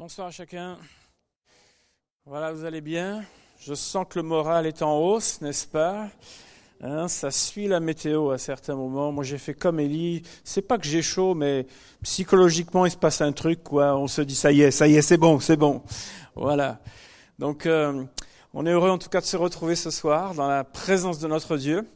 Bonsoir à chacun. Voilà, vous allez bien? Je sens que le moral est en hausse, n'est-ce pas? Hein, Ça suit la météo à certains moments. Moi, j'ai fait comme Élie. C'est pas que j'ai chaud, mais psychologiquement, il se passe un truc, quoi. On se dit, ça y est, ça y est, c'est bon, c'est bon. Voilà. Donc, euh, on est heureux en tout cas de se retrouver ce soir dans la présence de notre Dieu,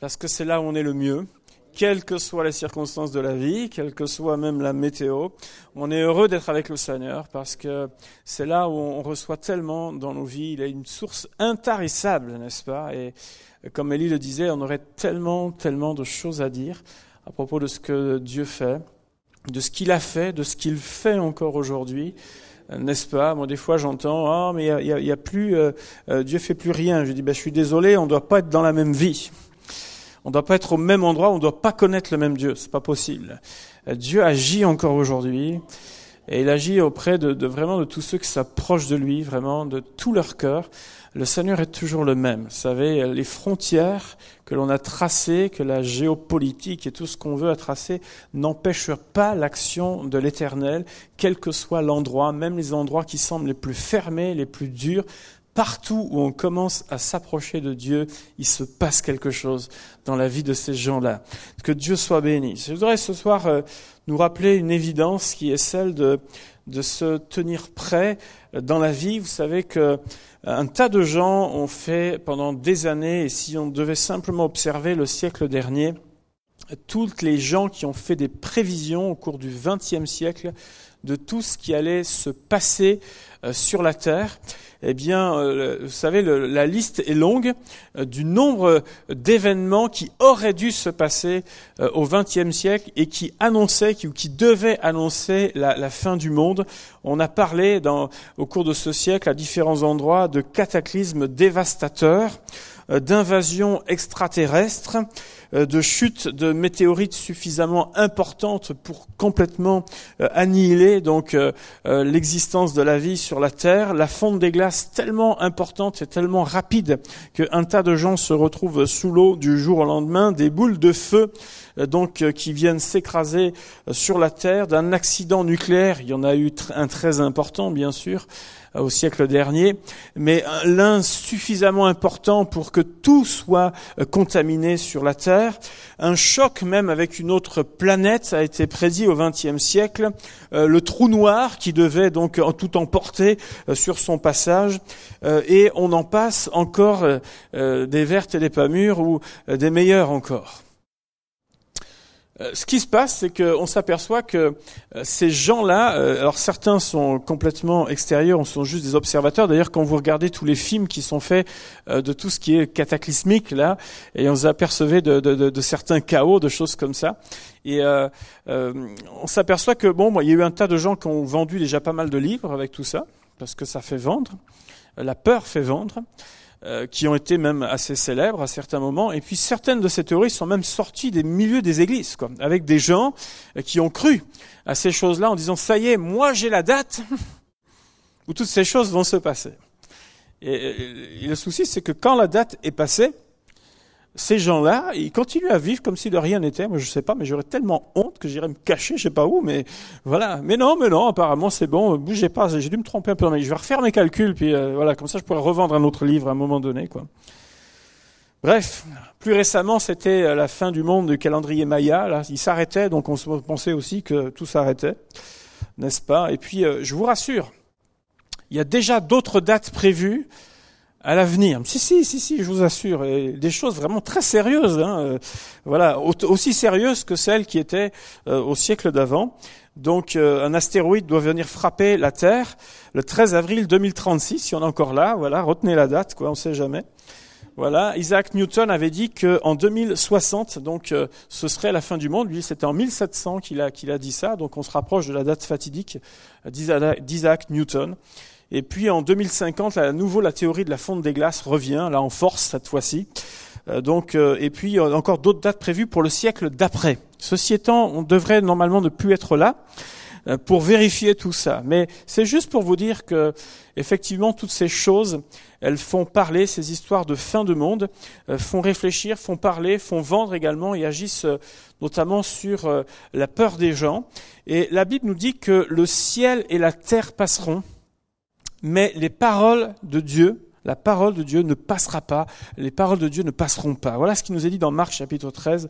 parce que c'est là où on est le mieux quelles que soient les circonstances de la vie, quelle que soit même la météo. On est heureux d'être avec le Seigneur parce que c'est là où on reçoit tellement dans nos vies. Il a une source intarissable, n'est-ce pas? Et comme Élie le disait, on aurait tellement, tellement de choses à dire à propos de ce que Dieu fait, de ce qu'il a fait, de ce qu'il fait encore aujourd'hui n'est-ce pas? Moi, des fois, j'entends ah mais il y a, y a, plus euh, euh, Dieu fait plus rien. Je dis ben je suis désolé, on ne doit pas être dans la même vie. On ne doit pas être au même endroit, on ne doit pas connaître le même Dieu. C'est pas possible. Dieu agit encore aujourd'hui. Et il agit auprès de, de, vraiment de tous ceux qui s'approchent de lui, vraiment de tout leur cœur. Le Seigneur est toujours le même. Vous savez, les frontières que l'on a tracées, que la géopolitique et tout ce qu'on veut a tracé, n'empêchent pas l'action de l'Éternel, quel que soit l'endroit, même les endroits qui semblent les plus fermés, les plus durs, Partout où on commence à s'approcher de Dieu, il se passe quelque chose dans la vie de ces gens-là. Que Dieu soit béni. Je voudrais ce soir euh, nous rappeler une évidence qui est celle de, de se tenir prêt euh, dans la vie. Vous savez que euh, un tas de gens ont fait pendant des années, et si on devait simplement observer le siècle dernier, toutes les gens qui ont fait des prévisions au cours du XXe siècle de tout ce qui allait se passer sur la terre, eh bien, euh, vous savez, la liste est longue euh, du nombre d'événements qui auraient dû se passer euh, au XXe siècle et qui annonçaient, ou qui devaient annoncer la, fin du monde. On a parlé au cours de ce siècle à différents endroits de cataclysmes dévastateurs, d'invasions extraterrestres, euh, de chute de météorites suffisamment importantes pour complètement euh, annihiler donc euh, l'existence de la vie sur la Terre, la fonte des glaces tellement importante et tellement rapide qu'un tas de gens se retrouvent sous l'eau du jour au lendemain, des boules de feu donc qui viennent s'écraser sur la Terre, d'un accident nucléaire, il y en a eu un très important bien sûr, au siècle dernier, mais l'un suffisamment important pour que tout soit euh, contaminé sur la Terre. Un choc même avec une autre planète a été prédit au XXe siècle, euh, le trou noir qui devait donc tout emporter euh, sur son passage, et on en passe encore des vertes et des pas mûres ou des meilleures encore. Euh, ce qui se passe, c'est qu'on s'aperçoit que euh, ces gens-là, euh, alors certains sont complètement extérieurs, on sont juste des observateurs. D'ailleurs, quand vous regardez tous les films qui sont faits de tout ce qui est cataclysmique là, et on s'apercevait de, de, de, de, certains chaos, de choses comme ça, et on s'aperçoit que bon, il y a eu un tas de gens qui ont vendu déjà pas mal de livres avec tout ça, parce que ça fait vendre. La peur fait vendre. Euh, qui ont été même assez célèbres à certains moments. Et puis certaines de ces théories sont même sorties des milieux des églises, quoi, avec des gens euh, qui ont cru à ces choses-là en disant ça y est, moi j'ai la date où toutes ces choses vont se passer. et le souci, c'est que quand la date est passée, ces gens-là, ils continuent à vivre comme si de rien n'était. Moi, je sais pas, mais j'aurais tellement honte que j'irais me cacher, je sais pas où, mais voilà. Mais non, mais non, apparemment, c'est bon, bougez pas, j'ai dû me tromper un peu, mais je vais refaire mes calculs, puis euh, voilà, comme ça, je pourrais revendre un autre livre à un moment donné, quoi. Bref, plus récemment, c'était euh, la fin du monde du calendrier Maya, là, il s'arrêtait, donc on pensait aussi que tout s'arrêtait, n'est-ce pas? Et puis, euh, je vous rassure, il y a déjà d'autres dates prévues, à l'avenir. Si, si, si, si, je vous assure, des choses vraiment très sérieuses, hein, euh, voilà, aussi sérieuses que celles qui étaient euh, au siècle d'avant. Donc, euh, un astéroïde doit venir frapper la Terre le 13 avril 2036, si on est encore là. Voilà, retenez la date, quoi, on sait jamais. Voilà, Isaac Newton avait dit qu'en 2060, donc ce serait la fin du monde. Lui, c'était en 1700 qu'il a, qu'il a dit ça. Donc, on se rapproche de la date fatidique d'Isaac Newton. Et puis en 2050, à nouveau, la théorie de la fonte des glaces revient, là en force cette fois-ci. Euh, donc, euh, et puis encore d'autres dates prévues pour le siècle d'après. Ceci étant, on devrait normalement ne plus être là. euh, pour vérifier tout ça. Mais c'est juste pour vous dire que, effectivement, toutes ces choses, elles font parler, ces histoires de fin de monde, euh, font réfléchir, font parler, font vendre également et agissent euh, notamment sur la peur des gens. Et la Bible nous dit que le ciel et la terre passeront, mais les paroles de Dieu, la parole de Dieu ne passera pas, les paroles de Dieu ne passeront pas. Voilà ce qui nous est dit dans Marc chapitre 13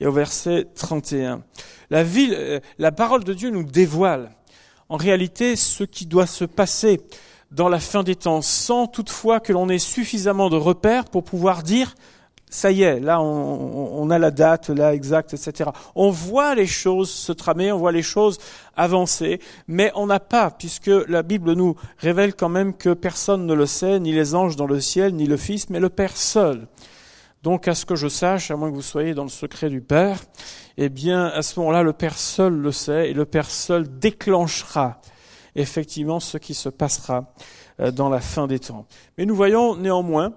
et au verset 31. La, ville, euh, la parole de Dieu nous dévoile en réalité ce qui doit se passer dans la fin des temps, sans toutefois que l'on ait suffisamment de repères pour pouvoir dire ça y est, là on, on, a la date, là exacte, etc. On voit les choses se tramer, on voit les choses avancer, mais on n'a pas, puisque la Bible nous révèle quand même que personne ne le sait, ni les anges dans le ciel, ni le Fils, mais le Père seul. Donc à ce que je sache, à moins que vous soyez dans le secret du Père, eh bien à ce moment-là, le Père seul le sait, et le Père seul déclenchera effectivement ce qui se passera euh, dans la fin des temps. Mais nous voyons néanmoins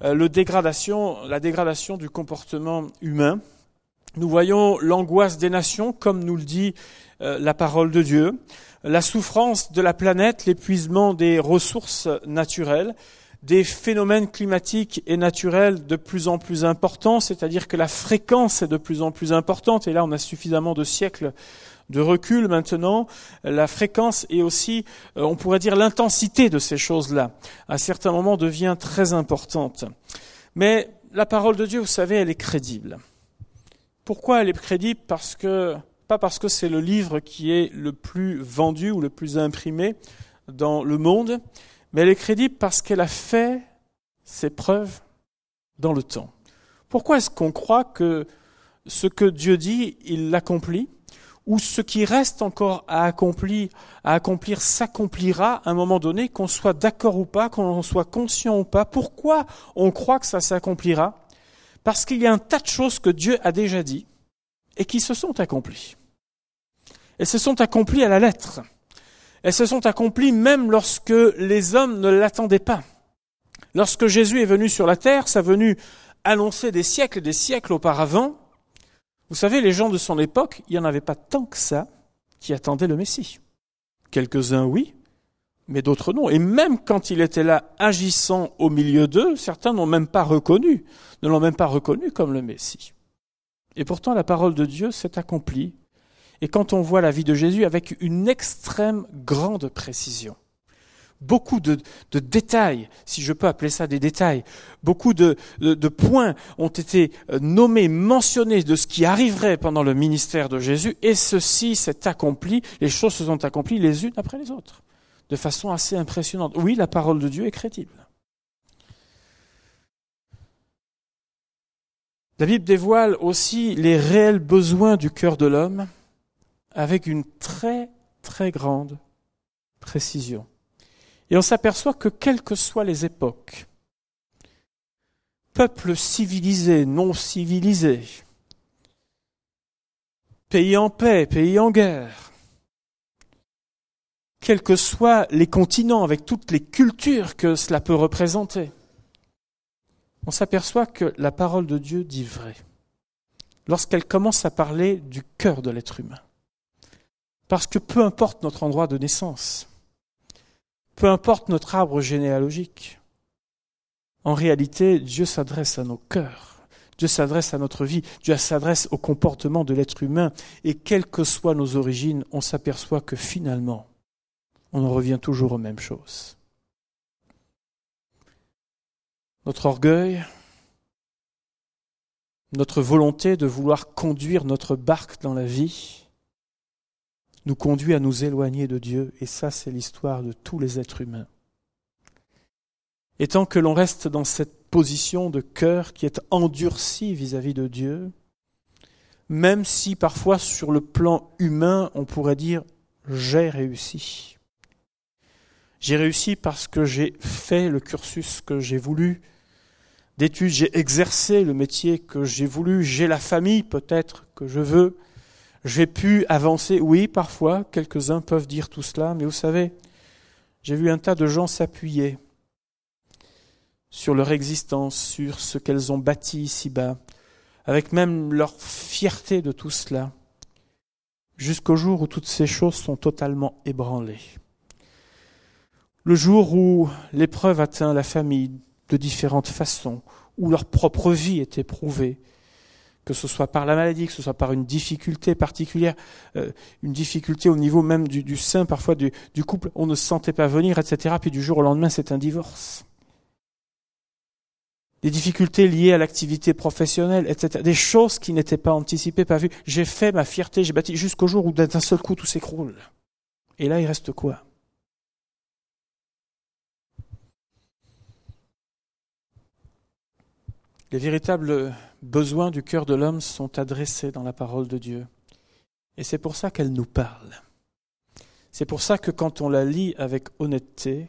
dégradation, la dégradation du comportement humain. Nous voyons l'angoisse des nations, comme nous le dit euh, la parole de Dieu, la souffrance de la planète, l'épuisement des ressources naturelles, des phénomènes climatiques et naturels de plus en plus importants, c'est-à-dire que la fréquence est de plus en plus importante, et là on a suffisamment de siècles de recul maintenant, la fréquence et aussi, euh, on pourrait dire, l'intensité de ces choses-là, à certains moments devient très importante. Mais la parole de Dieu, vous savez, elle est crédible. Pourquoi elle est crédible? Parce que pas parce que c'est le livre qui est le plus vendu ou le plus imprimé dans le monde, mais elle est crédible parce qu'elle a fait ses preuves dans le temps. Pourquoi est-ce qu'on croit que ce que Dieu dit, il l'accomplit? Ou ce qui reste encore à accomplir, à accomplir s'accomplira à un moment donné, qu'on soit d'accord ou pas, qu'on soit conscient ou pas. Pourquoi on croit que ça s'accomplira? Parce qu'il y a un tas de choses que Dieu a déjà dit et qui se sont accomplies. Elles se sont accomplies à la lettre. Elles se sont accomplies même lorsque les hommes ne l'attendaient pas. Lorsque Jésus est venu sur la terre, ça venu annoncer des siècles et des siècles auparavant vous savez, les gens de son époque, il n'y en avait pas tant que ça qui attendaient le Messie. Quelques-uns, oui, mais d'autres non. Et même quand il était là agissant au milieu d'eux, certains n'ont même pas reconnu, ne l'ont même pas reconnu comme le Messie. Et pourtant, la parole de Dieu s'est accomplie. Et quand on voit la vie de Jésus avec une extrême grande précision, beaucoup de, détails, si je peux appeler ça des détails, beaucoup de, de, points ont été euh, nommés, mentionnés de ce qui arriverait pendant le ministère de Jésus, et ceci s'est accompli, les choses se sont accomplies les unes après les autres, de façon assez impressionnante. Oui, la parole de Dieu est crédible. La Bible dévoile aussi les réels besoins du cœur de l'homme avec une très très grande précision. Et on s'aperçoit que quelles que soient les époques, peuples civilisés, non civilisés, pays en paix, pays en guerre, quels que soient les continents avec toutes les cultures que cela peut représenter, on s'aperçoit que la parole de Dieu dit vrai lorsqu'elle commence à parler du cœur de l'être humain. Parce que peu importe notre endroit de naissance, peu importe notre arbre généalogique. En réalité, Dieu s'adresse à nos cœurs. Dieu s'adresse à notre vie. Dieu s'adresse au comportement de l'être humain. Et quelles que soient nos origines, on s'aperçoit que finalement, on en revient toujours aux mêmes choses. Notre orgueil, notre volonté de vouloir conduire notre barque dans la vie, nous conduit à nous éloigner de Dieu, et ça c'est l'histoire de tous les êtres humains. Et tant que l'on reste dans cette position de cœur qui est endurci vis-à-vis de Dieu, même si parfois sur le plan humain on pourrait dire j'ai réussi. J'ai réussi parce que j'ai fait le cursus que j'ai voulu d'études, j'ai exercé le métier que j'ai voulu, j'ai la famille peut-être que je veux, j'ai pu avancer, oui, parfois, quelques-uns peuvent dire tout cela, mais vous savez, j'ai vu un tas de gens s'appuyer sur leur existence, sur ce qu'elles ont bâti ici-bas, avec même leur fierté de tout cela. jusqu'au jour où toutes ces choses sont totalement ébranlées. Le jour où l'épreuve atteint la famille de différentes façons, où leur propre vie est éprouvée, que ce soit par la maladie, que ce soit par une difficulté particulière, euh, une difficulté au niveau même du, sein, parfois du, du, couple, on ne se sentait pas venir, etc. Puis du jour au lendemain, c'est un divorce. Des difficultés liées à l'activité professionnelle, etc. Des choses qui n'étaient pas anticipées, pas vues. J'ai fait ma fierté, j'ai bâti jusqu'au jour où d'un seul coup tout s'écroule. Et là, il reste quoi? Les véritables besoins du cœur de l'homme sont adressés dans la parole de Dieu. Et c'est pour ça qu'elle nous parle. C'est pour ça que quand on la lit avec honnêteté,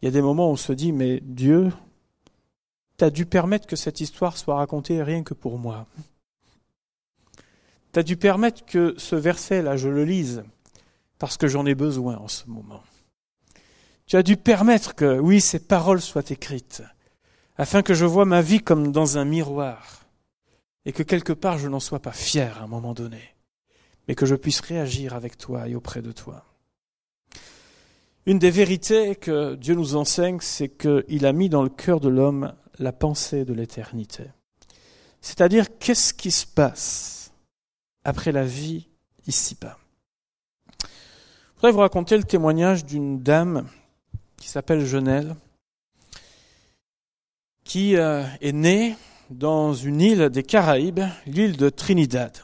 il y a des moments où on se dit, mais Dieu, tu as dû permettre que cette histoire soit racontée rien que pour moi. Tu as dû permettre que ce verset-là, je le lise, parce que j'en ai besoin en ce moment. Tu as dû permettre que, oui, ces paroles soient écrites, afin que je vois ma vie comme dans un miroir, et que quelque part je n'en sois pas fier à un moment donné, mais que je puisse réagir avec toi et auprès de toi. Une des vérités que Dieu nous enseigne, c'est qu'il a mis dans le cœur de l'homme la pensée de l'éternité. C'est-à-dire qu'est-ce qui se passe après la vie ici-bas? Je voudrais vous raconter le témoignage d'une dame qui s'appelle Genelle, qui euh, est né dans une île des Caraïbes, l'île de Trinidad.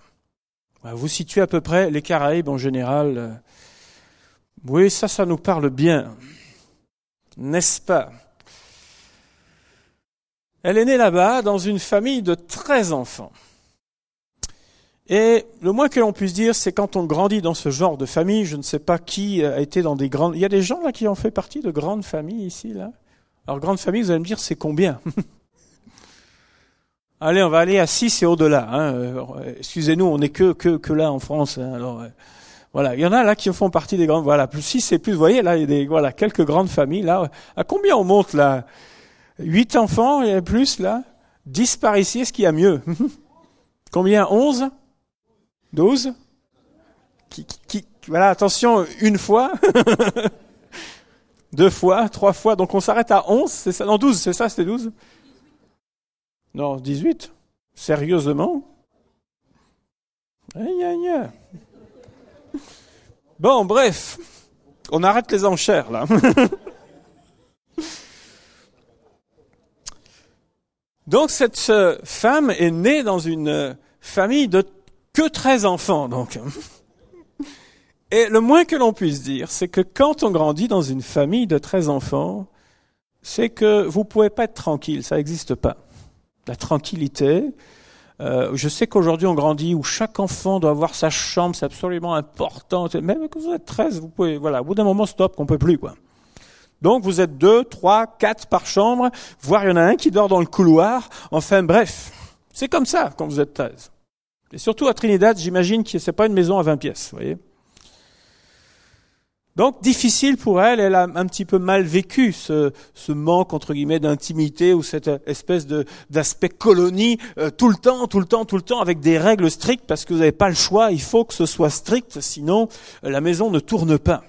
Vous situez à peu près les Caraïbes en général. Euh, oui, ça, ça nous parle bien, n'est-ce pas? Elle est née là-bas dans une famille de 13 enfants. Et le moins que l'on puisse dire, c'est quand on grandit dans ce genre de famille, je ne sais pas qui a été dans des grandes... Il y a des gens là qui ont fait partie de grandes familles ici, là? Alors, grande famille, vous allez me dire, c'est combien? Allez, on va aller à 6 et au-delà. Hein. Euh, excusez-nous, on n'est que, que, que là en France. Hein. Alors, euh, voilà, il y en a là qui font partie des grandes. Voilà, plus 6 et plus. Vous voyez, là, il y a des, voilà, quelques grandes familles. Là, à combien on monte là? 8 enfants et plus là? 10 par ici, est-ce qu'il y a mieux Combien? 11 12 qui, qui, Voilà, attention, une fois? deux fois, trois fois, donc on s'arrête à 11, c'est ça? Non, 12, c'est ça, c'était 12 Non, 18 Sérieusement? Aïe, aïe, aïe. Bon, bref, on arrête les enchères là. donc cette femme est née dans une famille de que 13 enfants, donc. Et le moins que l'on puisse dire, c'est que quand on grandit dans une famille de 13 enfants, c'est que vous pouvez pas être tranquille, ça n'existe pas. La tranquillité, euh, je sais qu'aujourd'hui on grandit où chaque enfant doit avoir sa chambre, c'est absolument important. Même quand vous êtes 13, vous pouvez, voilà, au bout d'un moment, stop, qu'on peut plus, quoi. Donc vous êtes deux, trois, quatre par chambre, voire il y en a un qui dort dans le couloir. Enfin bref, c'est comme ça quand vous êtes 13. Et surtout à Trinidad, j'imagine que c'est pas une maison à 20 pièces, vous voyez. Donc difficile pour elle, elle a un petit peu mal vécu ce, ce manque entre guillemets d'intimité ou cette espèce de d'aspect colonie euh, tout le temps, tout le temps, tout le temps avec des règles strictes parce que vous n'avez pas le choix, il faut que ce soit strict, sinon euh, la maison ne tourne pas.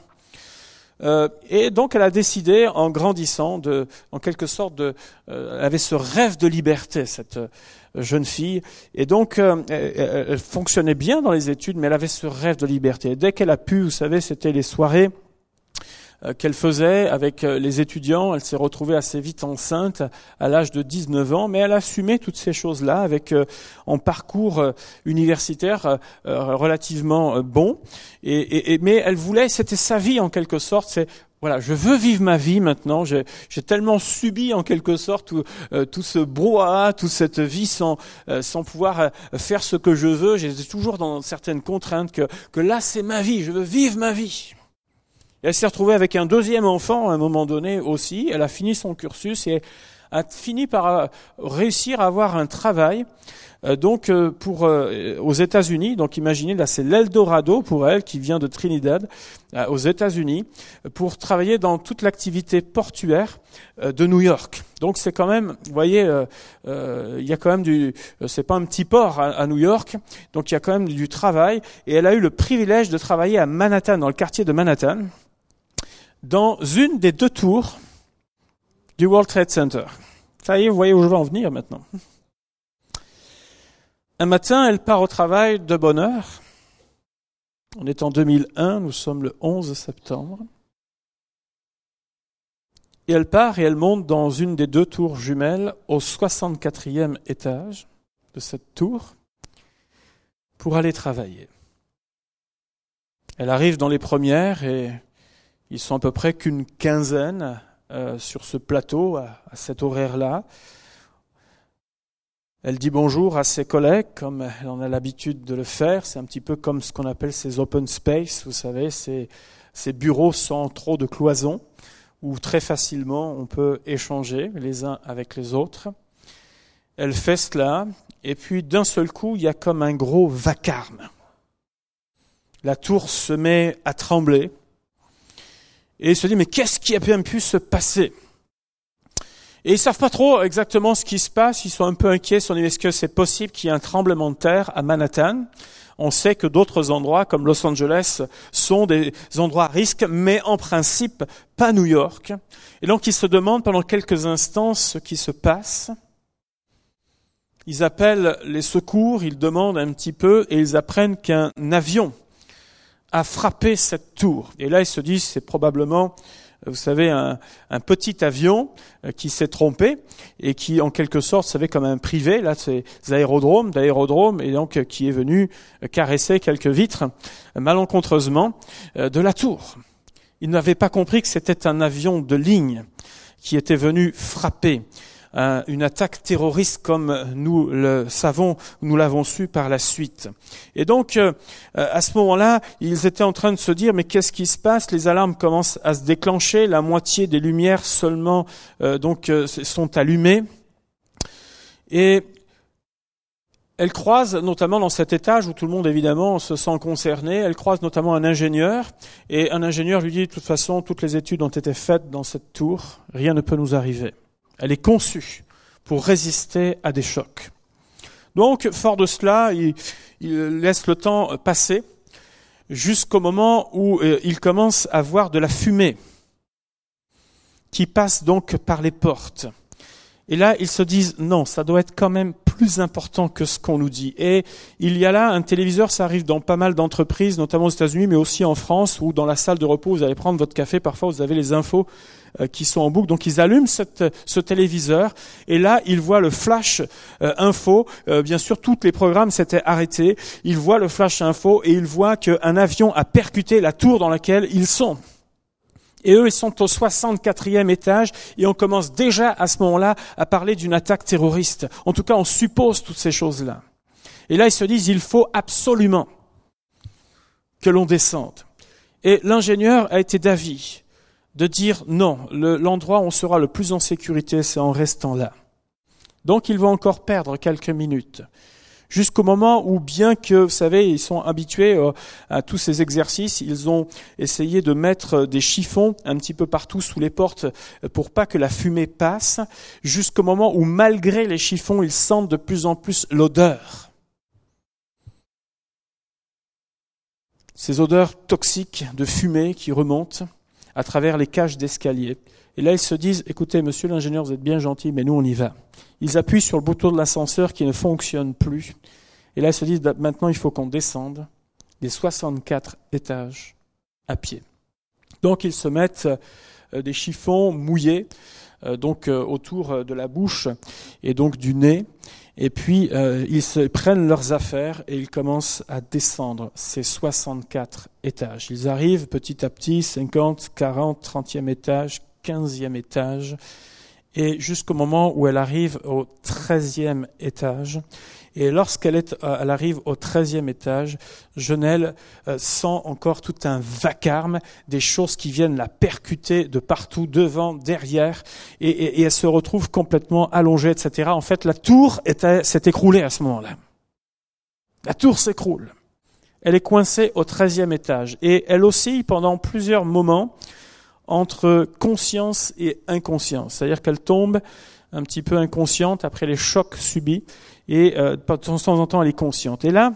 Euh, et donc elle a décidé, en grandissant, de, en quelque sorte, de, elle avait ce rêve de liberté, cette jeune fille, et donc elle, elle, fonctionnait bien dans les études, mais elle avait ce rêve de liberté. Et dès qu'elle a pu, vous savez, c'était les soirées euh, qu'elle faisait avec euh, les étudiants. Elle s'est retrouvée assez vite enceinte à l'âge de 19 ans, mais elle a assumé toutes ces choses-là avec un euh, parcours universitaire relativement bon. Et, mais elle voulait, c'était sa vie en quelque sorte. C'est voilà, je veux vivre ma vie maintenant. J'ai tellement subi en quelque sorte tout, tout ce brouhaha, toute cette vie sans, sans pouvoir faire ce que je veux. J'étais toujours dans certaines contraintes que, que là c'est ma vie. Je veux vivre ma vie elle s'est retrouvée avec un deuxième enfant à un moment donné aussi. Elle a fini son cursus et a fini par réussir à avoir un travail euh, donc euh, pour euh, aux États-Unis. Donc imaginez là c'est l'Eldorado pour elle qui vient de Trinidad aux États-Unis pour travailler dans toute l'activité portuaire de New York. Donc c'est quand même, vous voyez, il y a quand même du, c'est pas un petit port à, New York, donc il y a quand même du travail. Et elle a eu le privilège de travailler à Manhattan, dans le quartier de Manhattan, dans une des deux tours du World Trade Center. Ça y est, vous voyez où je vais en venir maintenant. Un matin, elle part au travail de bonne heure. On est en 2001, nous sommes le 11 septembre. Et elle part et elle monte dans une des deux tours jumelles au 64e étage de cette tour pour aller travailler. Elle arrive dans les premières et ils sont à peu près qu'une quinzaine euh, sur ce plateau à cet horaire-là. Elle dit bonjour à ses collègues comme elle en a l'habitude de le faire. C'est un petit peu comme ce qu'on appelle ces open space, vous savez, ces, ces bureaux sans trop de cloisons où très facilement on peut échanger les uns avec les autres. Elle fait cela et puis d'un seul coup il y a comme un gros vacarme. La tour se met à trembler et il se dit mais qu'est-ce qui a bien pu se passer? Et ils savent pas trop exactement ce qui se passe. Ils sont un peu inquiets. Ils est-ce que c'est possible qu'il y ait un tremblement de terre à Manhattan? On sait que d'autres endroits, comme Los Angeles, sont des endroits à risque, mais en principe pas New York. Et donc ils se demandent pendant quelques instants ce qui se passe. Ils appellent les secours, ils demandent un petit peu et ils apprennent qu'un avion a frappé cette tour. Et là ils se disent c'est probablement vous savez, un, petit avion euh, qui s'est trompé et qui, en quelque sorte, savait comme un privé, là, c'est aérodromes, d'aérodrome, et donc euh, qui est venu euh, caresser quelques vitres malencontreusement de la tour. Il n'avait pas compris que c'était un avion de ligne qui était venu frapper une attaque terroriste comme nous le savons, nous l'avons su par la suite. Et donc, euh, à ce moment-là, ils étaient en train de se dire, mais qu'est-ce qui se passe? Les alarmes commencent à se déclencher, la moitié des lumières seulement euh, donc euh, sont allumées. Et elle croise notamment dans cet étage où tout le monde évidemment se sent concerné, elle croise notamment un ingénieur et un ingénieur lui dit de toute façon toutes les études ont été faites dans cette tour, rien ne peut nous arriver. Elle est conçue pour résister à des chocs. Donc, fort de cela, il, laisse le temps passer jusqu'au moment où euh, il commence à voir de la fumée qui passe donc par les portes. Et là, ils se disent, non, ça doit être quand même plus important que ce qu'on nous dit. Et il y a là un téléviseur, ça arrive dans pas mal d'entreprises, notamment aux États-Unis, mais aussi en France, où dans la salle de repos, vous allez prendre votre café, parfois vous avez les infos euh, qui sont en boucle. Donc ils allument ce téléviseur et là ils voient le flash euh, info. Euh, bien sûr, tous les programmes s'étaient arrêtés. Ils voient le flash info et ils voient qu'un avion a percuté la tour dans laquelle ils sont. Et eux, ils sont au 64e étage et on commence déjà à ce moment-là à parler d'une attaque terroriste. En tout cas, on suppose toutes ces choses-là. Et là, ils se disent, il faut absolument que l'on descende. Et l'ingénieur a été d'avis de dire non, l'endroit où on sera le plus en sécurité, c'est en restant là. Donc il va encore perdre quelques minutes. Jusqu'au moment où, bien que, vous savez, ils sont habitués euh, à tous ces exercices, ils ont essayé de mettre des chiffons un petit peu partout sous les portes euh, pour pas que la fumée passe, jusqu'au moment où, malgré les chiffons, ils sentent de plus en plus l'odeur. Ces odeurs toxiques de fumée qui remontent à travers les cages d'escalier. Et là, ils se disent, écoutez, monsieur l'ingénieur, vous êtes bien gentil, mais nous, on y va. Ils appuient sur le bouton de l'ascenseur qui ne fonctionne plus. Et là, ils se disent, bah, maintenant, il faut qu'on descende des 64 étages à pied. Donc, ils se mettent euh, des chiffons mouillés euh, donc euh, autour de la bouche et donc du nez. Et puis, ils se prennent leurs affaires et ils commencent à descendre ces 64 étages. Ils arrivent petit à petit, 50, 40, 30e étage, 15e étage. et jusqu'au moment où elle arrive au treizième étage. Et lorsqu'elle euh, arrive au treizième étage, Genelle euh, sent encore tout un vacarme, des choses qui viennent la percuter de partout, devant, derrière, et, elle se retrouve complètement allongée, etc. En fait, la tour s'est écroulée à ce moment-là. La tour s'écroule. Elle est coincée au treizième étage, et elle oscille pendant plusieurs moments entre conscience et inconscience, c'est-à-dire qu'elle tombe un petit peu inconsciente après les chocs subis, et euh, de temps en temps elle est consciente. Et là,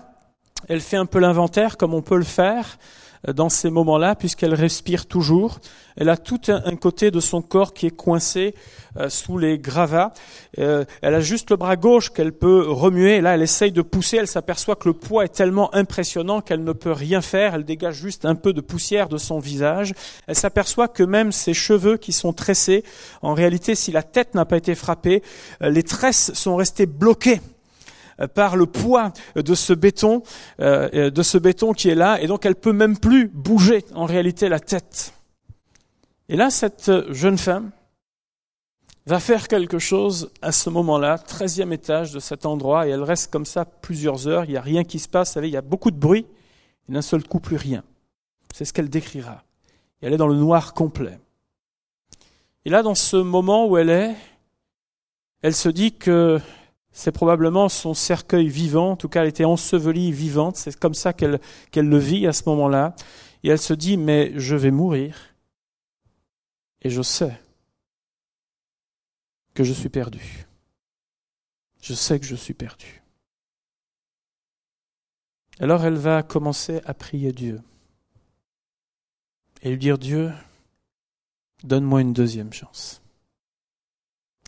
elle fait un peu l'inventaire comme on peut le faire dans ces moments-là, puisqu'elle respire toujours. Elle a tout un, côté de son corps qui est coincé euh, sous les gravats. elle a juste le bras gauche qu'elle peut remuer. Là, elle essaye de pousser. Elle s'aperçoit que le poids est tellement impressionnant qu'elle ne peut rien faire. Elle dégage juste un peu de poussière de son visage. Elle s'aperçoit que même ses cheveux qui sont tressés, en réalité, si la tête n'a pas été frappée, les tresses sont restées bloquées euh, par le poids de ce béton, euh, de ce béton qui est là, et donc elle peut même plus bouger en réalité la tête. Et là, cette jeune femme va faire quelque chose à ce moment-là, treizième étage de cet endroit, et elle reste comme ça plusieurs heures, il n'y a rien qui se passe, il y a beaucoup de bruit, et d'un seul coup plus rien. C'est ce qu'elle décrira. Et elle est dans le noir complet. Et là, dans ce moment où elle est, elle se dit que c'est probablement son cercueil vivant, en tout cas elle était ensevelie vivante, c'est comme ça qu'elle le vit à ce moment-là, et elle se dit, mais je vais mourir, et je sais que je suis perdu. Je sais que je suis perdu. Alors elle va commencer à prier Dieu et lui dire Dieu, donne-moi une deuxième chance.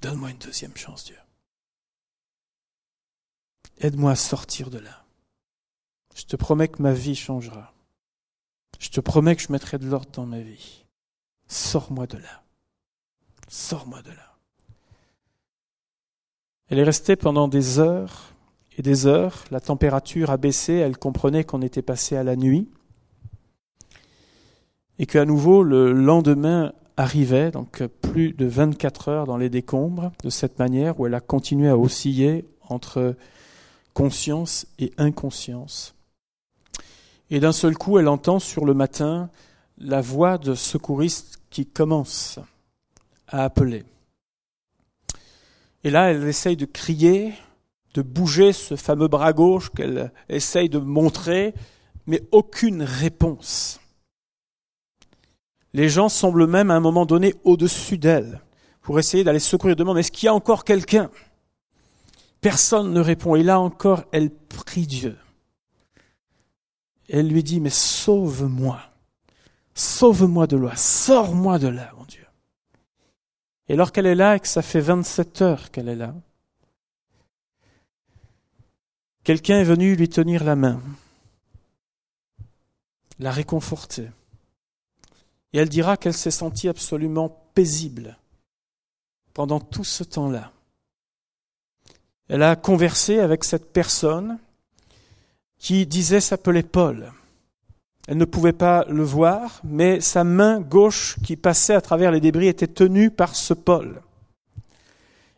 Donne-moi une deuxième chance, Dieu. Aide-moi à sortir de là. Je te promets que ma vie changera. Je te promets que je mettrai de l'ordre dans ma vie. Sors-moi de là. Sors-moi de là. Elle est restée pendant des heures et des heures. La température a baissé. Elle comprenait qu'on était passé à la nuit. Et qu'à nouveau, le lendemain arrivait, donc plus de 24 heures dans les décombres, de cette manière où elle a continué à osciller entre conscience et inconscience. Et d'un seul coup, elle entend sur le matin la voix de secouriste qui commence à appeler. Et là, elle essaye de crier, de bouger ce fameux bras gauche qu'elle essaye de montrer, mais aucune réponse. Les gens semblent même à un moment donné au-dessus d'elle pour essayer d'aller secourir. Demande, est-ce qu'il y a encore quelqu'un? Personne ne répond. Et là encore, elle prie Dieu. Elle lui dit, mais sauve-moi. Sauve-moi de là. Sors-moi de là, mon Dieu. Et lorsqu'elle est là et que ça fait 27 heures qu'elle est là, quelqu'un est venu lui tenir la main, la réconforter. Et elle dira qu'elle s'est sentie absolument paisible pendant tout ce temps-là. Elle a conversé avec cette personne qui disait s'appeler Paul. Elle ne pouvait pas le voir, mais sa main gauche qui passait à travers les débris était tenue par ce Paul.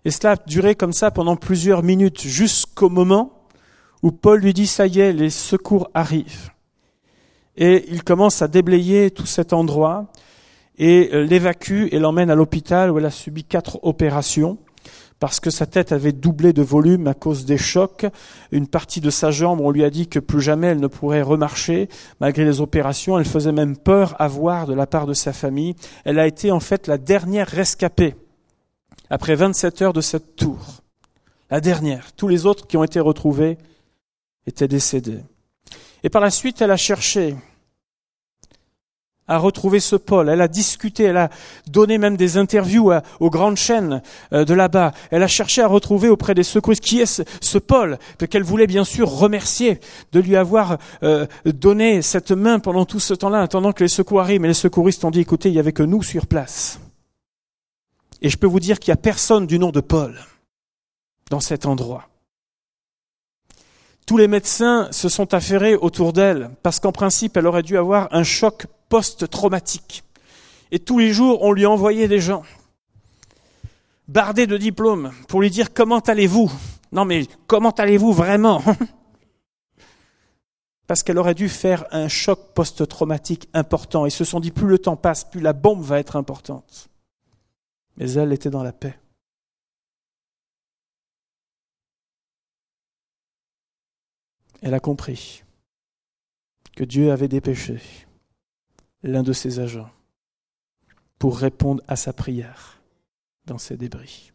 Et cela a duré comme ça pendant plusieurs minutes, jusqu'au moment où Paul lui dit, ça y est, les secours arrivent. Et il commence à déblayer tout cet endroit et l'évacue et l'emmène à l'hôpital où elle a subi quatre opérations parce que sa tête avait doublé de volume à cause des chocs. Une partie de sa jambe, on lui a dit que plus jamais elle ne pourrait remarcher, malgré les opérations. Elle faisait même peur à voir de la part de sa famille. Elle a été en fait la dernière rescapée, après 27 heures de cette tour. La dernière. Tous les autres qui ont été retrouvés étaient décédés. Et par la suite, elle a cherché a retrouvé ce Paul. Elle a discuté, elle a donné même des interviews aux grandes chaînes euh, de là-bas. Elle a cherché à retrouver auprès des secouristes qui est ce, Paul, qu'elle voulait bien sûr remercier de lui avoir euh, donné cette main pendant tout ce temps-là, attendant que les secours arrivent. Mais les secouristes ont dit, écoutez, il n'y avait que nous sur place. Et je peux vous dire qu'il n'y a personne du nom de Paul dans cet endroit. Tous les médecins se sont affairés autour d'elle parce qu'en principe, elle aurait dû avoir un choc post-traumatique. Et tous les jours, on lui envoyait des gens bardé de diplômes, pour lui dire comment allez-vous? Non mais comment allez-vous vraiment? Parce qu'elle aurait dû faire un choc post-traumatique important. Ils se sont dit plus le temps passe, plus la bombe va être importante. Mais elle était dans la paix. Elle a compris que Dieu avait dépêché l'un de ses agents pour répondre à sa prière dans ces débris.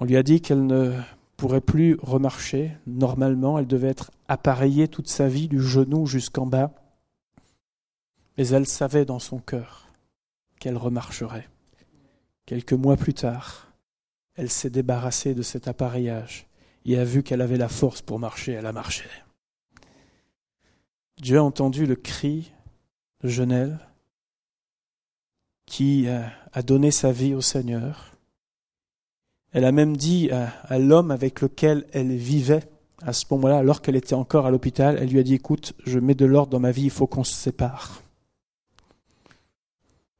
On lui a dit qu'elle ne pourrait plus remarcher normalement, elle devait être appareillée toute sa vie du genou jusqu'en bas, mais elle savait dans son cœur qu'elle remarcherait. Quelques mois plus tard, elle s'est débarrassée de cet appareillage et a vu qu'elle avait la force pour marcher, elle a marché. Dieu a entendu le cri de Genève qui a donné sa vie au Seigneur. Elle a même dit à, l'homme avec lequel elle vivait à ce moment-là, alors qu'elle était encore à l'hôpital, elle lui a dit, écoute, je mets de l'ordre dans ma vie, il faut qu'on se sépare.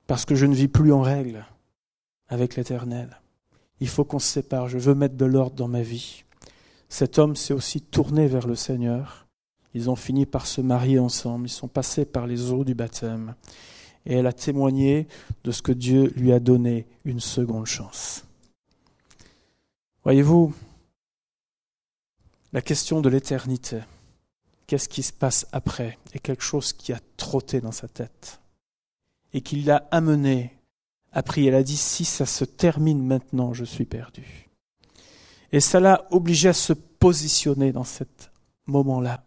Parce que je ne vis plus en règle avec l'Éternel. Il faut qu'on se sépare, je veux mettre de l'ordre dans ma vie. Cet homme s'est aussi tourné vers le Seigneur. Ils ont fini par se marier ensemble, ils sont passés par les eaux du baptême. Et elle a témoigné de ce que Dieu lui a donné une seconde chance. Voyez-vous, la question de l'éternité, qu'est-ce qui se passe après, est quelque chose qui a trotté dans sa tête et qui l'a amené à prier. Elle a dit, si ça se termine maintenant, je suis perdu. Et ça l'a obligé à se positionner dans ce moment-là.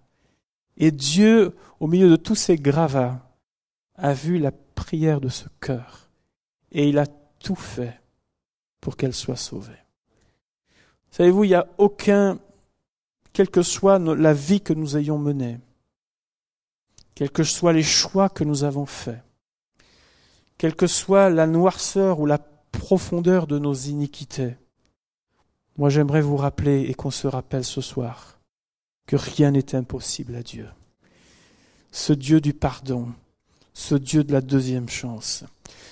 Et Dieu, au milieu de tous ces gravats, a vu la prière de ce cœur. Et il a tout fait pour qu'elle soit sauvée. Savez-vous, il n'y a aucun, quelle que soit la vie que nous ayons menée, quels que soient les choix que nous avons faits, quelle que soit la noirceur ou la profondeur de nos iniquités, moi, j'aimerais vous rappeler et qu'on se rappelle ce soir que rien n'est impossible à Dieu. Ce Dieu du pardon, ce Dieu de la deuxième chance,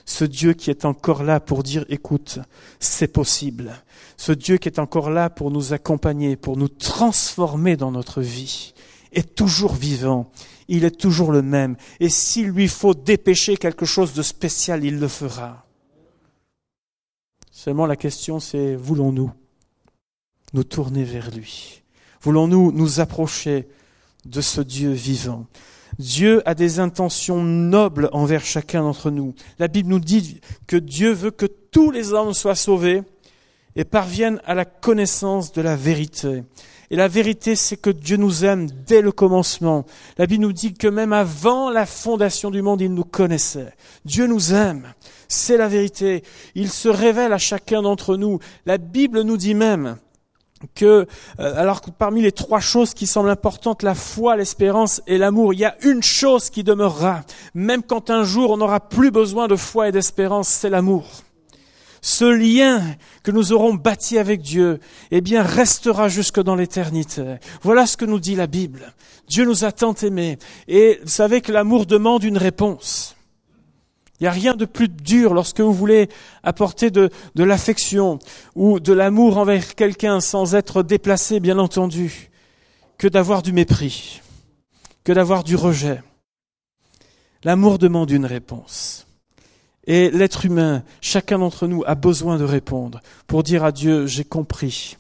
ce Dieu qui est encore là pour dire écoute, c'est possible, ce Dieu qui est encore là pour nous accompagner, pour nous transformer dans notre vie, est toujours vivant, il est toujours le même, et s'il lui faut dépêcher quelque chose de spécial, il le fera. Seulement la question c'est voulons-nous? Nous tourner vers lui Voulons-nous nous approcher de ce Dieu vivant? Dieu a des intentions nobles envers chacun d'entre nous. La Bible nous dit que Dieu veut que tous les hommes soient sauvés et parviennent à la connaissance de la vérité. Et la vérité, c'est que Dieu nous aime dès le commencement. La Bible nous dit que même avant la fondation du monde, il nous connaissait. Dieu nous aime. C'est la vérité. Il se révèle à chacun d'entre nous. La Bible nous dit même que, euh, alors que parmi les trois choses qui semblent importantes, la foi, l'espérance et l'amour, il y a une chose qui demeurera, même quand un jour on n'aura plus besoin de foi et d'espérance, c'est l'amour. Ce lien que nous aurons bâti avec Dieu, eh bien, restera jusque dans l'éternité. Voilà ce que nous dit la Bible. Dieu nous a tant aimés. Et vous savez que l'amour demande une réponse. Il n'y a rien de plus dur lorsque vous voulez apporter de, l'affection ou de l'amour envers quelqu'un sans être déplacé, bien entendu, que d'avoir du mépris, que d'avoir du rejet. L'amour demande une réponse. Et l'être humain, chacun d'entre nous a besoin de répondre pour dire à Dieu, j'ai compris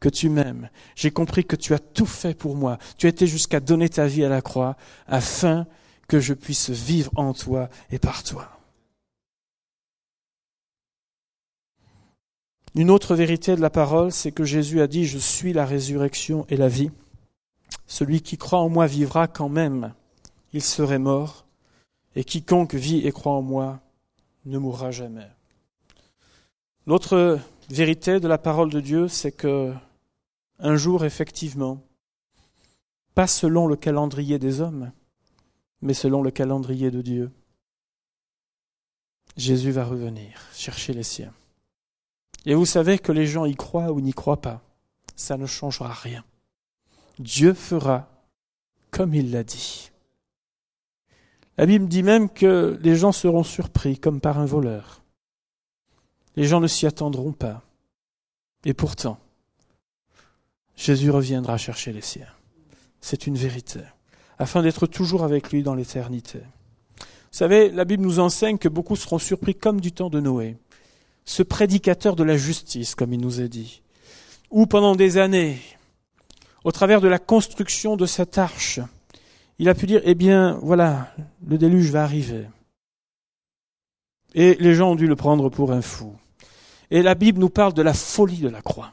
que tu m'aimes, j'ai compris que tu as tout fait pour moi, tu as été jusqu'à donner ta vie à la croix afin que je puisse vivre en toi et par toi. Une autre vérité de la parole, c'est que Jésus a dit, je suis la résurrection et la vie. Celui qui croit en moi vivra quand même, il serait mort, et quiconque vit et croit en moi ne mourra jamais. L'autre vérité de la parole de Dieu, c'est que un jour, effectivement, pas selon le calendrier des hommes, mais selon le calendrier de Dieu. Jésus va revenir chercher les siens. Et vous savez que les gens y croient ou n'y croient pas, ça ne changera rien. Dieu fera comme il l'a dit. La Bible dit même que les gens seront surpris comme par un voleur. Les gens ne s'y attendront pas. Et pourtant, Jésus reviendra chercher les siens. C'est une vérité, afin d'être toujours avec lui dans l'éternité. Vous savez, la Bible nous enseigne que beaucoup seront surpris comme du temps de Noé, ce prédicateur de la justice, comme il nous est dit, où pendant des années, au travers de la construction de cette arche, il a pu dire, eh bien, voilà, le déluge va arriver. Et les gens ont dû le prendre pour un fou. Et la Bible nous parle de la folie de la croix.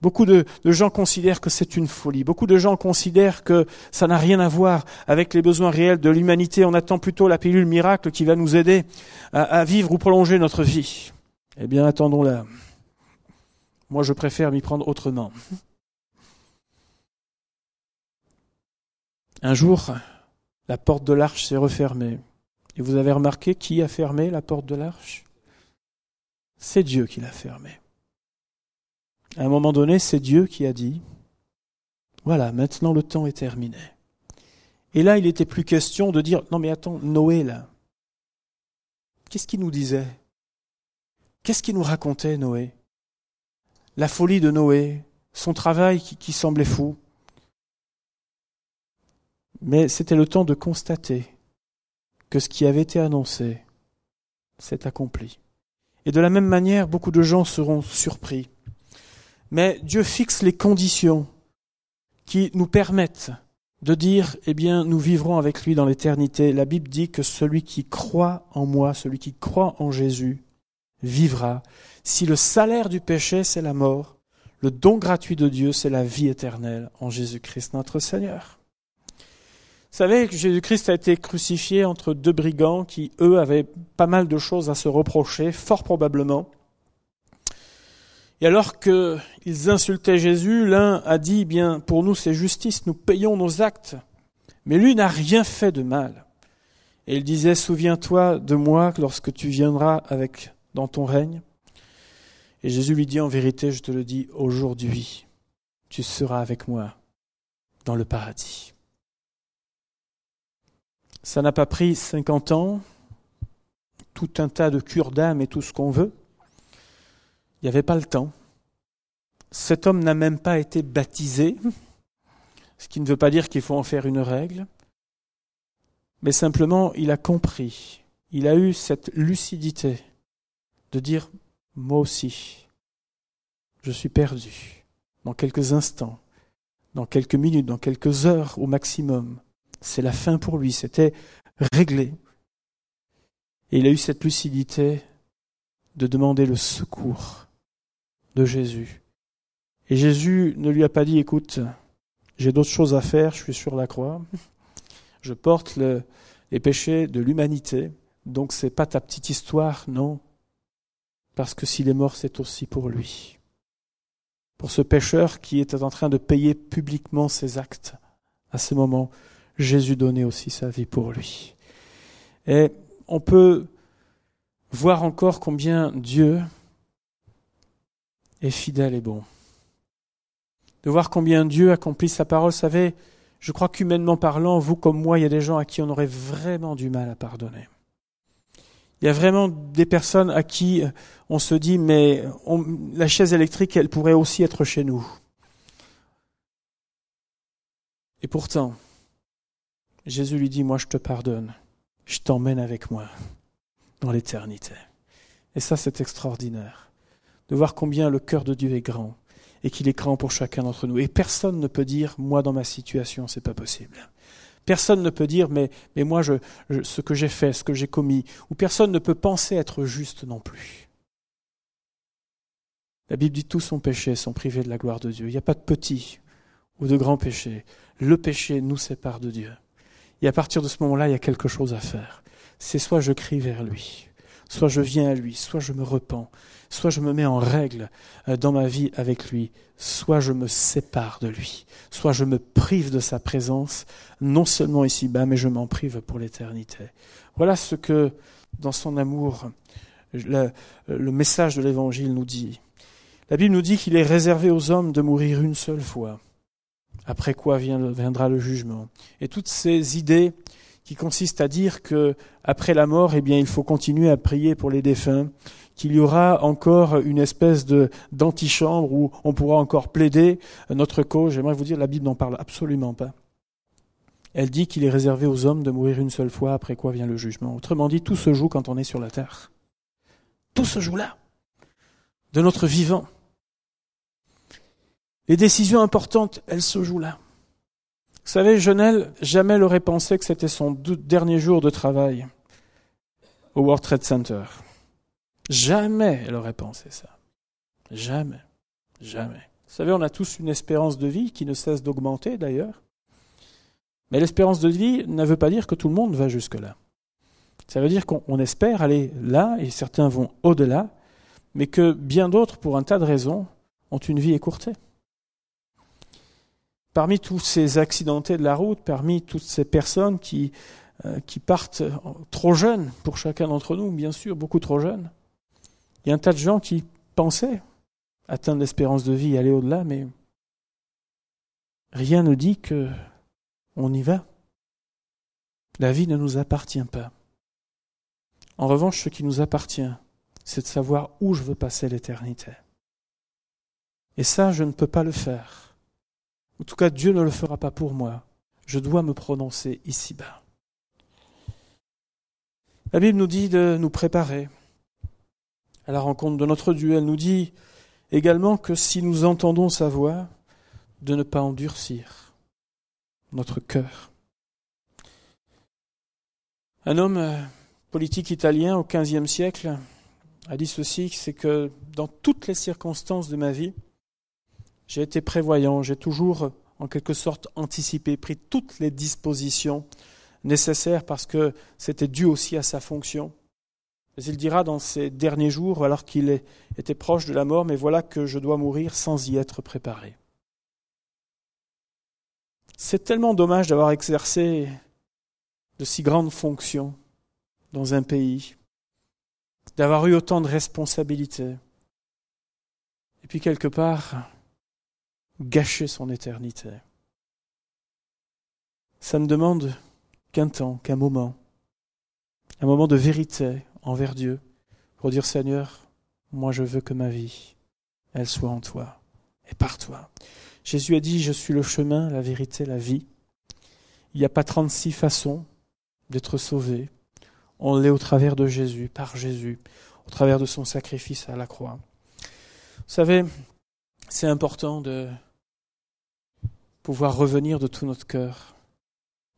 Beaucoup de, gens considèrent que c'est une folie. Beaucoup de gens considèrent que ça n'a rien à voir avec les besoins réels de l'humanité. On attend plutôt la pilule miracle qui va nous aider à, vivre ou prolonger notre vie. Eh bien, attendons-la. Moi, je préfère m'y prendre autrement. Un jour, la porte de l'arche s'est refermée. Et vous avez remarqué qui a fermé la porte de l'arche? C'est Dieu qui l'a fermée. À un moment donné, c'est Dieu qui a dit, voilà, maintenant le temps est terminé. Et là, il n'était plus question de dire, non mais attends, Noé là, qu'est-ce qu'il nous disait? Qu'est-ce qu'il nous racontait, Noé? La folie de Noé, son travail qui, semblait fou. Mais c'était le temps de constater que ce qui avait été annoncé s'est accompli. Et de la même manière, beaucoup de gens seront surpris mais Dieu fixe les conditions qui nous permettent de dire, eh bien, nous vivrons avec lui dans l'éternité. La Bible dit que celui qui croit en moi, celui qui croit en Jésus, vivra. Si le salaire du péché, c'est la mort, le don gratuit de Dieu, c'est la vie éternelle en Jésus-Christ notre Seigneur. Vous savez que Jésus-Christ a été crucifié entre deux brigands qui, eux, avaient pas mal de choses à se reprocher, fort probablement. Et alors qu'ils insultaient Jésus, l'un a dit, bien, pour nous c'est justice, nous payons nos actes. Mais lui n'a rien fait de mal. Et il disait, souviens-toi de moi lorsque tu viendras avec, dans ton règne. Et Jésus lui dit, en vérité, je te le dis, aujourd'hui, tu seras avec moi dans le paradis. Ça n'a pas pris cinquante ans, tout un tas de cure d'âme et tout ce qu'on veut. Il n'y avait pas le temps. Cet homme n'a même pas été baptisé, ce qui ne veut pas dire qu'il faut en faire une règle, mais simplement il a compris, il a eu cette lucidité de dire, moi aussi, je suis perdu dans quelques instants, dans quelques minutes, dans quelques heures au maximum. C'est la fin pour lui, c'était réglé. Et il a eu cette lucidité de demander le secours de Jésus. Et Jésus ne lui a pas dit, écoute, j'ai d'autres choses à faire, je suis sur la croix, je porte les péchés de l'humanité, donc c'est pas ta petite histoire, non, parce que s'il est mort, c'est aussi pour lui. Pour ce pécheur qui était en train de payer publiquement ses actes, à ce moment, Jésus donnait aussi sa vie pour lui. Et on peut voir encore combien Dieu est fidèle et bon. De voir combien Dieu accomplit sa parole. Vous savez, je crois qu'humainement parlant, vous comme moi, il y a des gens à qui on aurait vraiment du mal à pardonner. Il y a vraiment des personnes à qui on se dit, mais la chaise électrique, elle pourrait aussi être chez nous. Et pourtant, Jésus lui dit, moi je te pardonne, je t'emmène avec moi dans l'éternité. Et ça, c'est extraordinaire de voir combien le cœur de Dieu est grand et qu'il est grand pour chacun d'entre nous. Et personne ne peut dire, moi dans ma situation, c'est pas possible. Personne ne peut dire, mais, moi, je, ce que j'ai fait, ce que j'ai commis, ou personne ne peut penser être juste non plus. La Bible dit tous sont péchés, sont privés de la gloire de Dieu. Il n'y a pas de petit ou de grand péché. Le péché nous sépare de Dieu. Et à partir de ce moment-là, il y a quelque chose à faire. C'est soit je crie vers lui, soit je viens à lui, soit je me repens, soit je me mets en règle euh, dans ma vie avec lui, soit je me sépare de lui, soit je me prive de sa présence, non seulement ici-bas, mais je m'en prive pour l'éternité. Voilà ce que, dans son amour, le, message de l'Évangile nous dit. La Bible nous dit qu'il est réservé aux hommes de mourir une seule fois, après quoi viendra le jugement. Et toutes ces idées qui consistent à dire que après la mort, eh bien, il faut continuer à prier pour les défunts, qu'il y aura encore une espèce de d'antichambre où on pourra encore plaider notre cause. J'aimerais vous dire, la Bible n'en parle absolument pas. Elle dit qu'il est réservé aux hommes de mourir une seule fois, après quoi vient le jugement. Autrement dit, tout se joue quand on est sur la terre. Tout se joue là, de notre vivant. Les décisions importantes, elles se jouent là. Vous savez, Jeunel jamais l'aurait pensé que c'était son dernier jour de travail au World Trade Center. Jamais elle aurait pensé ça. Jamais. Jamais. Vous savez, on a tous une espérance de vie qui ne cesse d'augmenter d'ailleurs. Mais l'espérance de vie ne veut pas dire que tout le monde va jusque-là. Ça veut dire qu'on espère aller là, et certains vont au-delà, mais que bien d'autres, pour un tas de raisons, ont une vie écourtée. Parmi tous ces accidentés de la route, parmi toutes ces personnes qui euh, qui partent trop jeunes pour chacun d'entre nous, bien sûr, beaucoup trop jeunes. Il y a un tas de gens qui pensaient atteindre l'espérance de vie aller au-delà, mais rien ne dit que on y va. La vie ne nous appartient pas. En revanche, ce qui nous appartient, c'est de savoir où je veux passer l'éternité. Et ça, je ne peux pas le faire. En tout cas, Dieu ne le fera pas pour moi. Je dois me prononcer ici-bas. La Bible nous dit de nous préparer à la rencontre de notre Dieu. Elle nous dit également que si nous entendons sa voix, de ne pas endurcir notre cœur. Un homme euh, politique italien au XVe siècle a dit ceci, c'est que dans toutes les circonstances de ma vie, j'ai été prévoyant, j'ai toujours en quelque sorte anticipé, pris toutes les dispositions nécessaire parce que c'était dû aussi à sa fonction. Mais il dira dans ces derniers jours, alors qu'il était proche de la mort, mais voilà que je dois mourir sans y être préparé. C'est tellement dommage d'avoir exercé de si grandes fonctions dans un pays, d'avoir eu autant de responsabilités, et puis quelque part gâcher son éternité. Ça me demande qu'un temps, qu'un moment, un moment de vérité envers Dieu, pour dire Seigneur, moi je veux que ma vie, elle soit en toi et par toi. Jésus a dit, je suis le chemin, la vérité, la vie. Il n'y a pas 36 façons d'être sauvé. On l'est au travers de Jésus, par Jésus, au travers de son sacrifice à la croix. Vous savez, c'est important de pouvoir revenir de tout notre cœur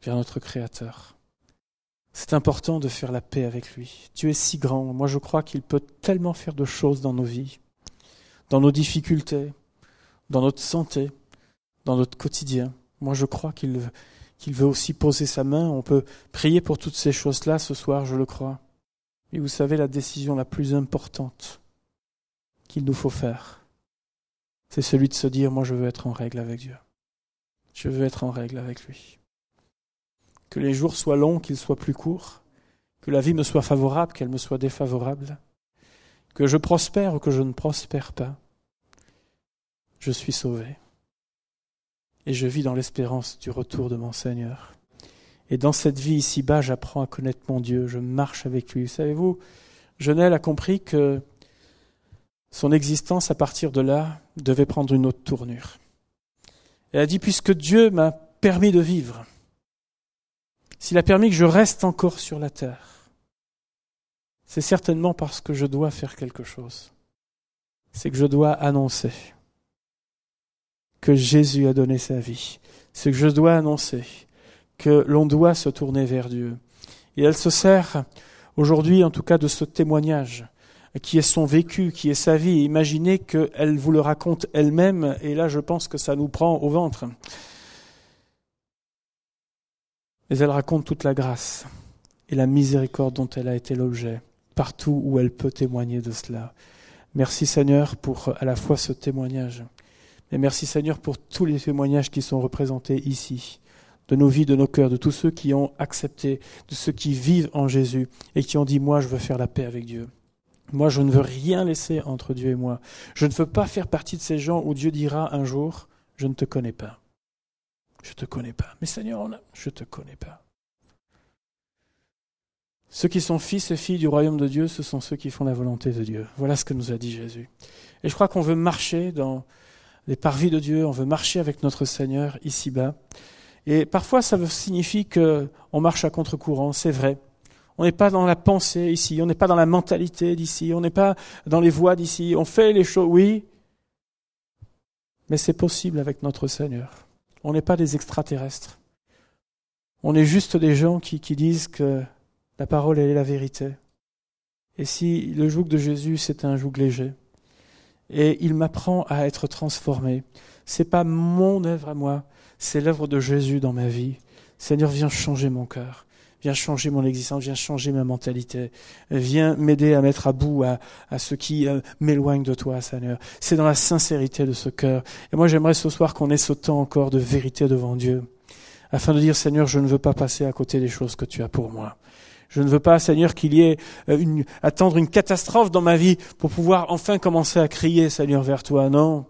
vers notre Créateur. C'est important de faire la paix avec lui. Dieu est si grand. Moi, je crois qu'il peut tellement faire de choses dans nos vies, dans nos difficultés, dans notre santé, dans notre quotidien. Moi, je crois qu'il veut aussi poser sa main. On peut prier pour toutes ces choses-là ce soir, je le crois. Mais vous savez, la décision la plus importante qu'il nous faut faire, c'est celui de se dire, moi, je veux être en règle avec Dieu. Je veux être en règle avec lui que les jours soient longs, qu'ils soient plus courts, que la vie me soit favorable, qu'elle me soit défavorable, que je prospère ou que je ne prospère pas. Je suis sauvé. Et je vis dans l'espérance du retour de mon Seigneur. Et dans cette vie ici-bas, j'apprends à connaître mon Dieu, je marche avec lui. Savez-vous, Genel a compris que son existence, à partir de là, devait prendre une autre tournure. Elle a dit, puisque Dieu m'a permis de vivre, s'il a permis que je reste encore sur la terre, c'est certainement parce que je dois faire quelque chose. C'est que je dois annoncer que Jésus a donné sa vie. C'est que je dois annoncer que l'on doit se tourner vers Dieu. Et elle se sert aujourd'hui en tout cas de ce témoignage qui est son vécu, qui est sa vie. Imaginez qu'elle vous le raconte elle-même, et là je pense que ça nous prend au ventre mais elle raconte toute la grâce et la miséricorde dont elle a été l'objet, partout où elle peut témoigner de cela. Merci Seigneur pour à la fois ce témoignage, mais merci Seigneur pour tous les témoignages qui sont représentés ici, de nos vies, de nos cœurs, de tous ceux qui ont accepté, de ceux qui vivent en Jésus et qui ont dit, moi je veux faire la paix avec Dieu. Moi je ne veux rien laisser entre Dieu et moi. Je ne veux pas faire partie de ces gens où Dieu dira un jour, je ne te connais pas. Je te connais pas. Mais Seigneur, je ne te connais pas. Ceux qui sont fils et filles du royaume de Dieu, ce sont ceux qui font la volonté de Dieu. Voilà ce que nous a dit Jésus. Et je crois qu'on veut marcher dans les parvis de Dieu, on veut marcher avec notre Seigneur ici-bas. Et parfois, ça signifie qu'on marche à contre-courant, c'est vrai. On n'est pas dans la pensée ici, on n'est pas dans la mentalité d'ici, on n'est pas dans les voies d'ici. On fait les choses, oui, mais c'est possible avec notre Seigneur. On n'est pas des extraterrestres. On est juste des gens qui, disent que la parole, elle est la vérité. Et si le joug de Jésus, c'est un joug léger, et il m'apprend à être transformé, c'est pas mon œuvre à moi, c'est l'œuvre de Jésus dans ma vie. Seigneur, viens changer mon cœur, viens changer mon existence, viens changer ma mentalité, viens m'aider à mettre à bout à, ce qui euh, m'éloigne de toi, Seigneur. C'est dans la sincérité de ce cœur. Et moi, j'aimerais ce soir qu'on ait ce temps encore de vérité devant Dieu, afin de dire, Seigneur, je ne veux pas passer à côté des choses que tu as pour moi. Je ne veux pas, Seigneur, qu'il y ait euh, une, attendre une catastrophe dans ma vie pour pouvoir enfin commencer à crier, Seigneur, vers toi. Non.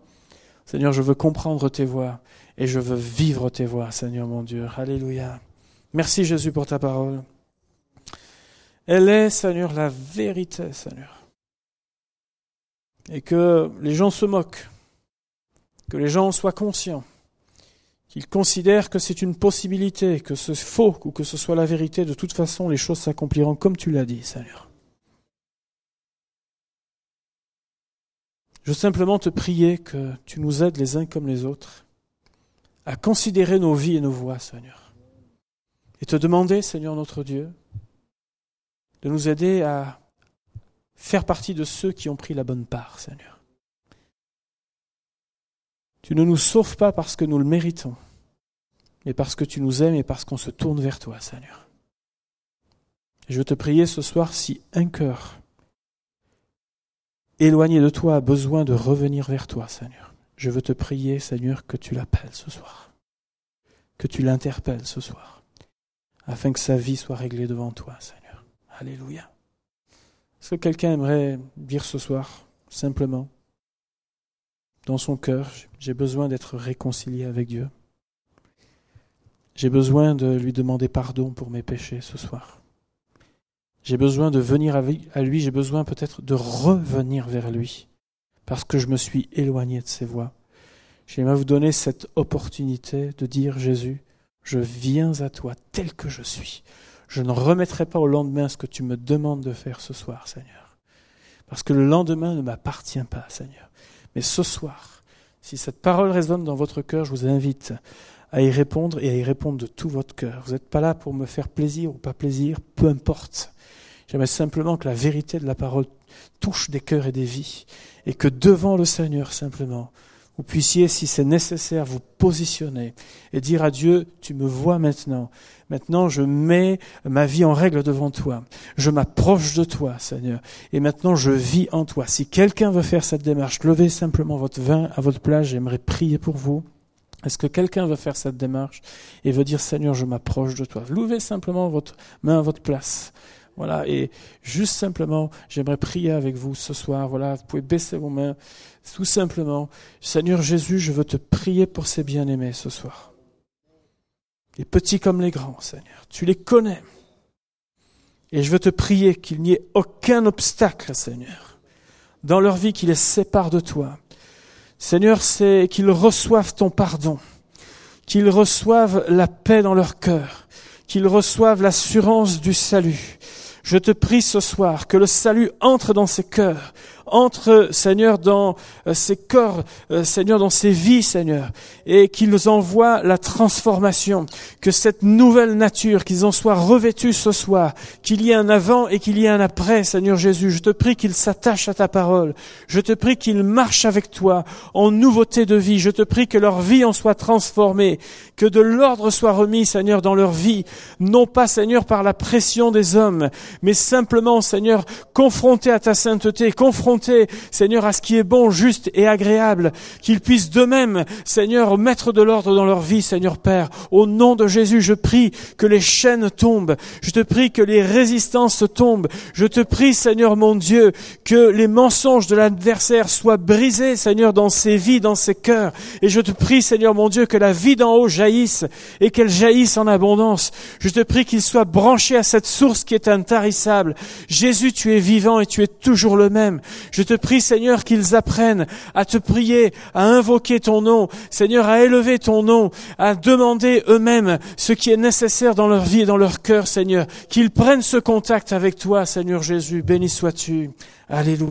Seigneur, je veux comprendre tes voix et je veux vivre tes voix, Seigneur mon Dieu. Alléluia. Merci Jésus pour ta parole. Elle est, Seigneur, la vérité, Seigneur. Et que les gens se moquent, que les gens soient conscients qu'ils considèrent que c'est une possibilité, que c'est faux ou que ce soit la vérité, de toute façon, les choses s'accompliront comme tu l'as dit, Seigneur. Je veux simplement te prier que tu nous aides les uns comme les autres à considérer nos vies et nos voies, Seigneur. Et te demander, Seigneur notre Dieu, de nous aider à faire partie de ceux qui ont pris la bonne part, Seigneur. Tu ne nous sauves pas parce que nous le méritons, mais parce que tu nous aimes et parce qu'on se tourne vers toi, Seigneur. je veux te prier ce soir si un cœur éloigné de toi a besoin de revenir vers toi, Seigneur. Je veux te prier, Seigneur, que tu l'appelles ce soir, que tu l'interpelles ce soir, afin que sa vie soit réglée devant toi, Seigneur. Alléluia. Est-ce que quelqu'un aimerait dire ce soir, simplement, dans son cœur, j'ai besoin d'être réconcilié avec Dieu j'ai besoin de lui demander pardon pour mes péchés ce soir. J'ai besoin de venir à lui, j'ai besoin peut-être de revenir vers lui, parce que je me suis éloigné de ses voies. J'aimerais vous donner cette opportunité de dire Jésus, je viens à toi tel que je suis. Je ne remettrai pas au lendemain ce que tu me demandes de faire ce soir, Seigneur. Parce que le lendemain ne m'appartient pas, Seigneur. Mais ce soir, si cette parole résonne dans votre cœur, je vous invite à y répondre et à y répondre de tout votre cœur. Vous n'êtes pas là pour me faire plaisir ou pas plaisir, peu importe. J'aimerais simplement que la vérité de la parole touche des cœurs et des vies et que devant le Seigneur simplement, vous puissiez, si c'est nécessaire, vous positionner et dire à Dieu, tu me vois maintenant. Maintenant, je mets ma vie en règle devant toi. Je m'approche de toi, Seigneur. Et maintenant, je vis en toi. Si quelqu'un veut faire cette démarche, levez simplement votre vin à votre place. J'aimerais prier pour vous. Est-ce que quelqu'un veut faire cette démarche et veut dire Seigneur, je m'approche de toi? Louvez simplement votre main à votre place. Voilà, et juste simplement, j'aimerais prier avec vous ce soir. Voilà, vous pouvez baisser vos mains, tout simplement. Seigneur Jésus, je veux te prier pour ces bien-aimés ce soir. Les petits comme les grands, Seigneur. Tu les connais. Et je veux te prier qu'il n'y ait aucun obstacle, Seigneur, dans leur vie qui les sépare de toi. Seigneur, c'est qu'ils reçoivent ton pardon, qu'ils reçoivent la paix dans leur cœur, qu'ils reçoivent l'assurance du salut. Je te prie ce soir que le salut entre dans ces cœurs, entre, Seigneur, dans euh, ces corps, euh, Seigneur, dans ces vies, Seigneur, et qu'ils envoient la transformation, que cette nouvelle nature, qu'ils en soient revêtus ce soir, qu'il y ait un avant et qu'il y ait un après, Seigneur Jésus. Je te prie qu'ils s'attachent à ta parole. Je te prie qu'ils marchent avec toi en nouveauté de vie. Je te prie que leur vie en soit transformée, que de l'ordre soit remis, Seigneur, dans leur vie, non pas, Seigneur, par la pression des hommes, mais simplement, Seigneur, confrontés à ta sainteté, confrontés Seigneur, à ce qui est bon, juste et agréable, qu'ils puissent d'eux-mêmes, Seigneur, mettre de l'ordre dans leur vie, Seigneur Père. Au nom de Jésus, je prie que les chaînes tombent, je te prie que les résistances tombent, je te prie, Seigneur mon Dieu, que les mensonges de l'adversaire soient brisés, Seigneur, dans ses vies, dans ses cœurs, et je te prie, Seigneur mon Dieu, que la vie d'en haut jaillisse et qu'elle jaillisse en abondance. Je te prie qu'ils soient branchés à cette source qui est intarissable. Jésus, tu es vivant et tu es toujours le même. Je te prie, Seigneur, qu'ils apprennent à te prier, à invoquer ton nom, Seigneur, à élever ton nom, à demander eux-mêmes ce qui est nécessaire dans leur vie et dans leur cœur, Seigneur. Qu'ils prennent ce contact avec toi, Seigneur Jésus. Béni sois-tu. Alléluia.